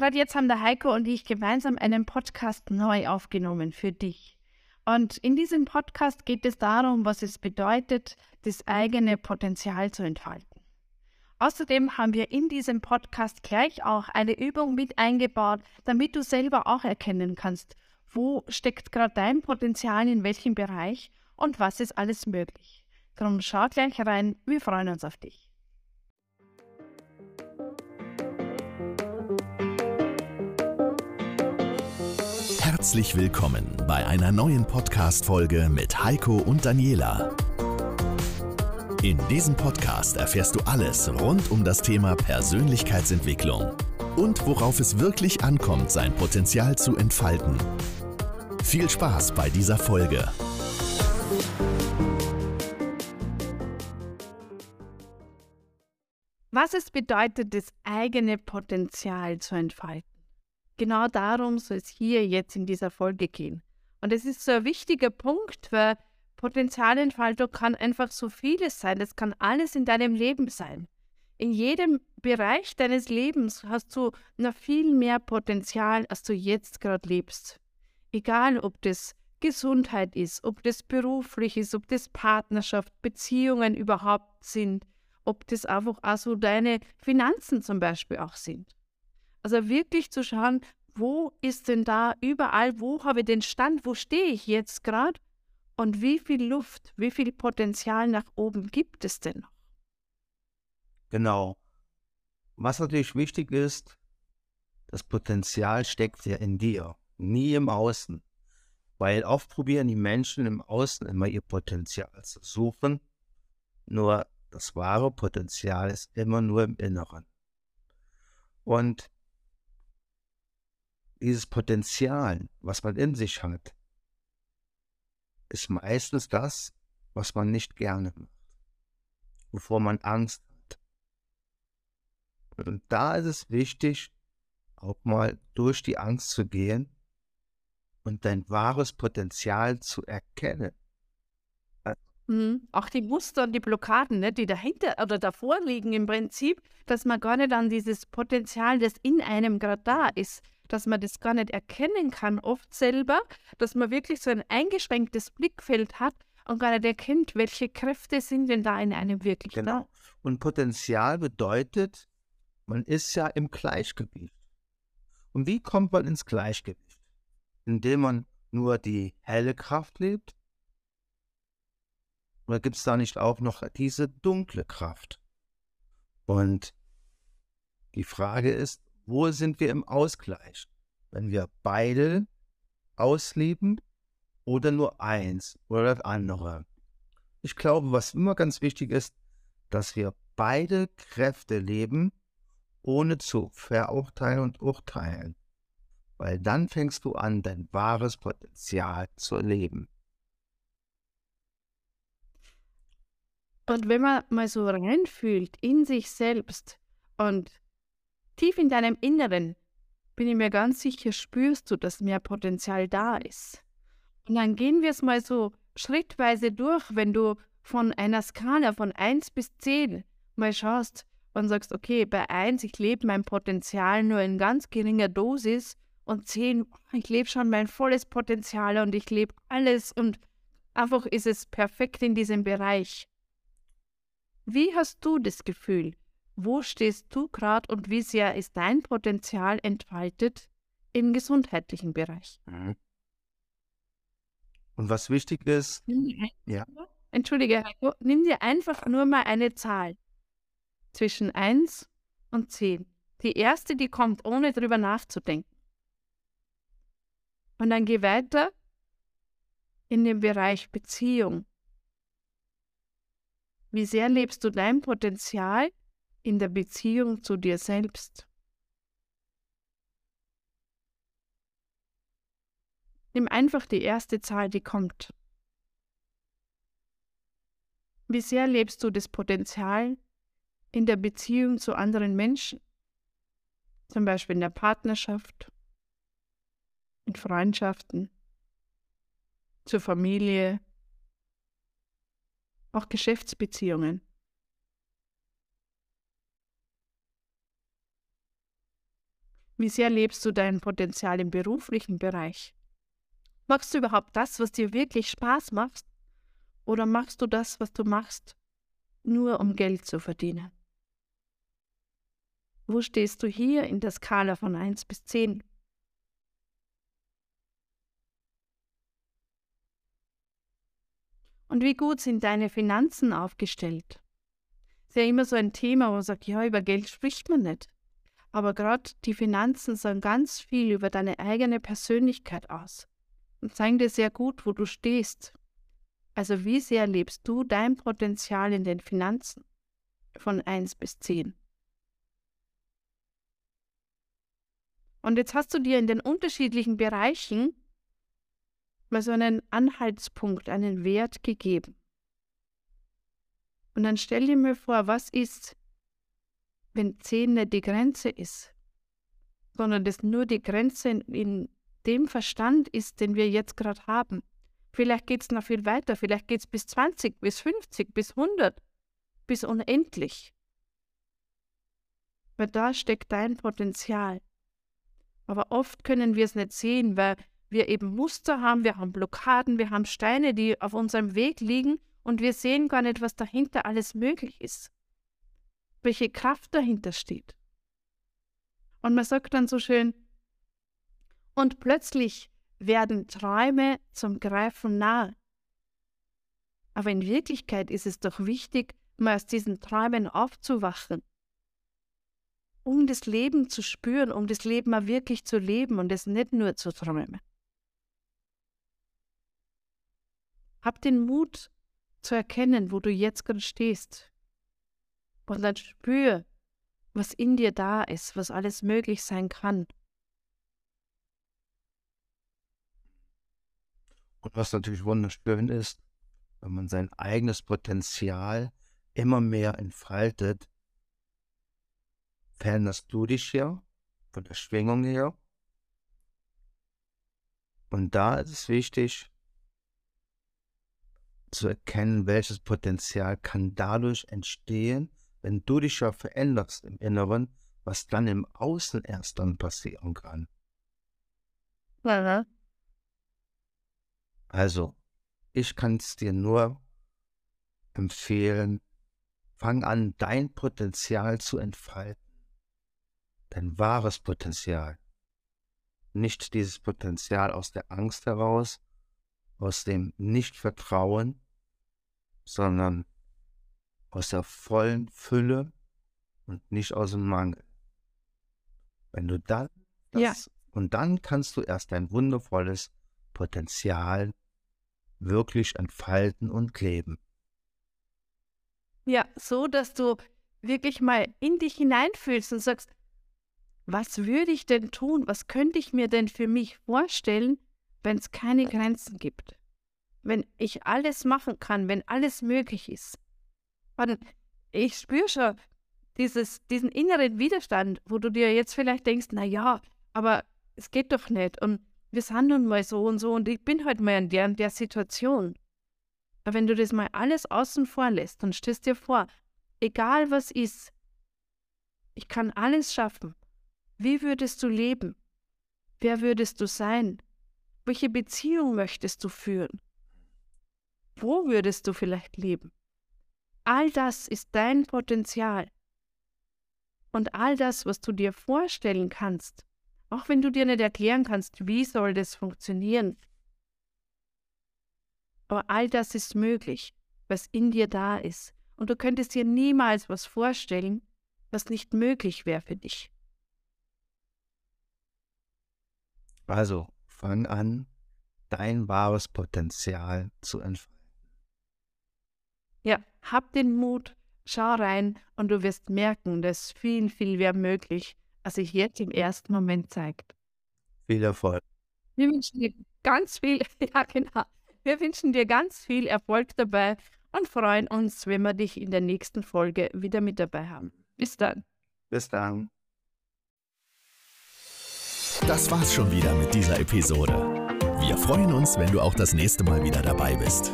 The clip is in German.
gerade jetzt haben der Heiko und ich gemeinsam einen Podcast neu aufgenommen für dich. Und in diesem Podcast geht es darum, was es bedeutet, das eigene Potenzial zu entfalten. Außerdem haben wir in diesem Podcast gleich auch eine Übung mit eingebaut, damit du selber auch erkennen kannst, wo steckt gerade dein Potenzial in welchem Bereich und was ist alles möglich. Darum schau gleich rein, wir freuen uns auf dich. Herzlich willkommen bei einer neuen Podcast-Folge mit Heiko und Daniela. In diesem Podcast erfährst du alles rund um das Thema Persönlichkeitsentwicklung und worauf es wirklich ankommt, sein Potenzial zu entfalten. Viel Spaß bei dieser Folge. Was es bedeutet, das eigene Potenzial zu entfalten. Genau darum soll es hier jetzt in dieser Folge gehen. Und es ist so ein wichtiger Punkt, weil Potenzialentfaltung kann einfach so vieles sein. Es kann alles in deinem Leben sein. In jedem Bereich deines Lebens hast du noch viel mehr Potenzial, als du jetzt gerade lebst. Egal, ob das Gesundheit ist, ob das beruflich ist, ob das Partnerschaft, Beziehungen überhaupt sind, ob das einfach auch so deine Finanzen zum Beispiel auch sind. Also wirklich zu schauen, wo ist denn da überall, wo habe ich den Stand, wo stehe ich jetzt gerade und wie viel Luft, wie viel Potenzial nach oben gibt es denn noch? Genau. Was natürlich wichtig ist, das Potenzial steckt ja in dir, nie im Außen. Weil oft probieren die Menschen im Außen immer ihr Potenzial zu suchen. Nur das wahre Potenzial ist immer nur im Inneren. Und dieses Potenzial, was man in sich hat, ist meistens das, was man nicht gerne macht, wovor man Angst hat. Und da ist es wichtig, auch mal durch die Angst zu gehen und dein wahres Potenzial zu erkennen. Mhm. Auch die Muster und die Blockaden, ne, die dahinter oder davor liegen im Prinzip, dass man gar nicht an dieses Potenzial, das in einem gerade da ist, dass man das gar nicht erkennen kann, oft selber, dass man wirklich so ein eingeschränktes Blickfeld hat und gar nicht erkennt, welche Kräfte sind denn da in einem wirklich genau. da. Und Potenzial bedeutet, man ist ja im Gleichgewicht. Und wie kommt man ins Gleichgewicht? Indem man nur die helle Kraft lebt oder gibt es da nicht auch noch diese dunkle Kraft? Und die Frage ist, wo sind wir im Ausgleich? Wenn wir beide ausleben oder nur eins oder das andere? Ich glaube, was immer ganz wichtig ist, dass wir beide Kräfte leben, ohne zu verurteilen und urteilen. Weil dann fängst du an, dein wahres Potenzial zu erleben. Und wenn man mal so reinfühlt in sich selbst und tief in deinem Inneren, bin ich mir ganz sicher, spürst du, dass mehr Potenzial da ist. Und dann gehen wir es mal so schrittweise durch, wenn du von einer Skala von 1 bis 10 mal schaust und sagst, okay, bei 1, ich lebe mein Potenzial nur in ganz geringer Dosis und 10, ich lebe schon mein volles Potenzial und ich lebe alles und einfach ist es perfekt in diesem Bereich. Wie hast du das Gefühl? Wo stehst du gerade und wie sehr ist dein Potenzial entfaltet im gesundheitlichen Bereich? Mhm. Und was wichtig ist, ja. Entschuldige, Heiko, nimm dir einfach nur mal eine Zahl zwischen 1 und 10. Die erste, die kommt, ohne drüber nachzudenken. Und dann geh weiter in den Bereich Beziehung. Wie sehr lebst du dein Potenzial in der Beziehung zu dir selbst? Nimm einfach die erste Zahl, die kommt. Wie sehr lebst du das Potenzial in der Beziehung zu anderen Menschen? Zum Beispiel in der Partnerschaft, in Freundschaften, zur Familie, auch Geschäftsbeziehungen. Wie sehr lebst du dein Potenzial im beruflichen Bereich? Machst du überhaupt das, was dir wirklich Spaß macht? Oder machst du das, was du machst, nur um Geld zu verdienen? Wo stehst du hier in der Skala von 1 bis 10? Und wie gut sind deine Finanzen aufgestellt? Ist ja immer so ein Thema, wo man sagt, ja, über Geld spricht man nicht. Aber gerade die Finanzen sagen ganz viel über deine eigene Persönlichkeit aus und zeigen dir sehr gut, wo du stehst. Also wie sehr lebst du dein Potenzial in den Finanzen von 1 bis 10? Und jetzt hast du dir in den unterschiedlichen Bereichen mal so einen Anhaltspunkt, einen Wert gegeben. Und dann stell dir mal vor, was ist, wenn 10 nicht die Grenze ist, sondern das nur die Grenze in, in dem Verstand ist, den wir jetzt gerade haben. Vielleicht geht es noch viel weiter, vielleicht geht es bis 20, bis 50, bis 100, bis unendlich. Weil da steckt dein Potenzial. Aber oft können wir es nicht sehen, weil wir eben Muster haben, wir haben Blockaden, wir haben Steine, die auf unserem Weg liegen und wir sehen gar nicht, was dahinter alles möglich ist. Welche Kraft dahinter steht. Und man sagt dann so schön, und plötzlich werden Träume zum Greifen nahe. Aber in Wirklichkeit ist es doch wichtig, mal aus diesen Träumen aufzuwachen um das Leben zu spüren, um das Leben mal wirklich zu leben und es nicht nur zu träumen. Hab den Mut zu erkennen, wo du jetzt gerade stehst. Und dann spür, was in dir da ist, was alles möglich sein kann. Und was natürlich wunderschön ist, wenn man sein eigenes Potenzial immer mehr entfaltet, veränderst du dich hier von der Schwingung her. Und da ist es wichtig zu erkennen, welches Potenzial kann dadurch entstehen, wenn du dich ja veränderst im Inneren, was dann im Außen erst dann passieren kann. Ja. Also, ich kann es dir nur empfehlen, fang an, dein Potenzial zu entfalten dein wahres Potenzial. Nicht dieses Potenzial aus der Angst heraus, aus dem Nichtvertrauen, sondern aus der vollen Fülle und nicht aus dem Mangel. Wenn du dann das, ja. und dann kannst du erst dein wundervolles Potenzial wirklich entfalten und leben. Ja, so dass du wirklich mal in dich hineinfühlst und sagst, was würde ich denn tun? Was könnte ich mir denn für mich vorstellen, wenn es keine Grenzen gibt? Wenn ich alles machen kann, wenn alles möglich ist. Und ich spüre schon dieses, diesen inneren Widerstand, wo du dir jetzt vielleicht denkst, na ja, aber es geht doch nicht und wir sind nun mal so und so und ich bin halt mal in der, in der Situation. Aber wenn du das mal alles außen vor lässt und stellst dir vor, egal was ist, ich kann alles schaffen, wie würdest du leben? Wer würdest du sein? Welche Beziehung möchtest du führen? Wo würdest du vielleicht leben? All das ist dein Potenzial. Und all das, was du dir vorstellen kannst, auch wenn du dir nicht erklären kannst, wie soll das funktionieren, aber all das ist möglich, was in dir da ist. Und du könntest dir niemals was vorstellen, was nicht möglich wäre für dich. Also fang an, dein wahres Potenzial zu entfalten. Ja, hab den Mut, schau rein und du wirst merken, dass viel, viel mehr möglich, als sich jetzt im ersten Moment zeigt. Viel Erfolg. Wir wünschen dir ganz viel, ja genau, wir wünschen dir ganz viel Erfolg dabei und freuen uns, wenn wir dich in der nächsten Folge wieder mit dabei haben. Bis dann. Bis dann. Das war's schon wieder mit dieser Episode. Wir freuen uns, wenn du auch das nächste Mal wieder dabei bist.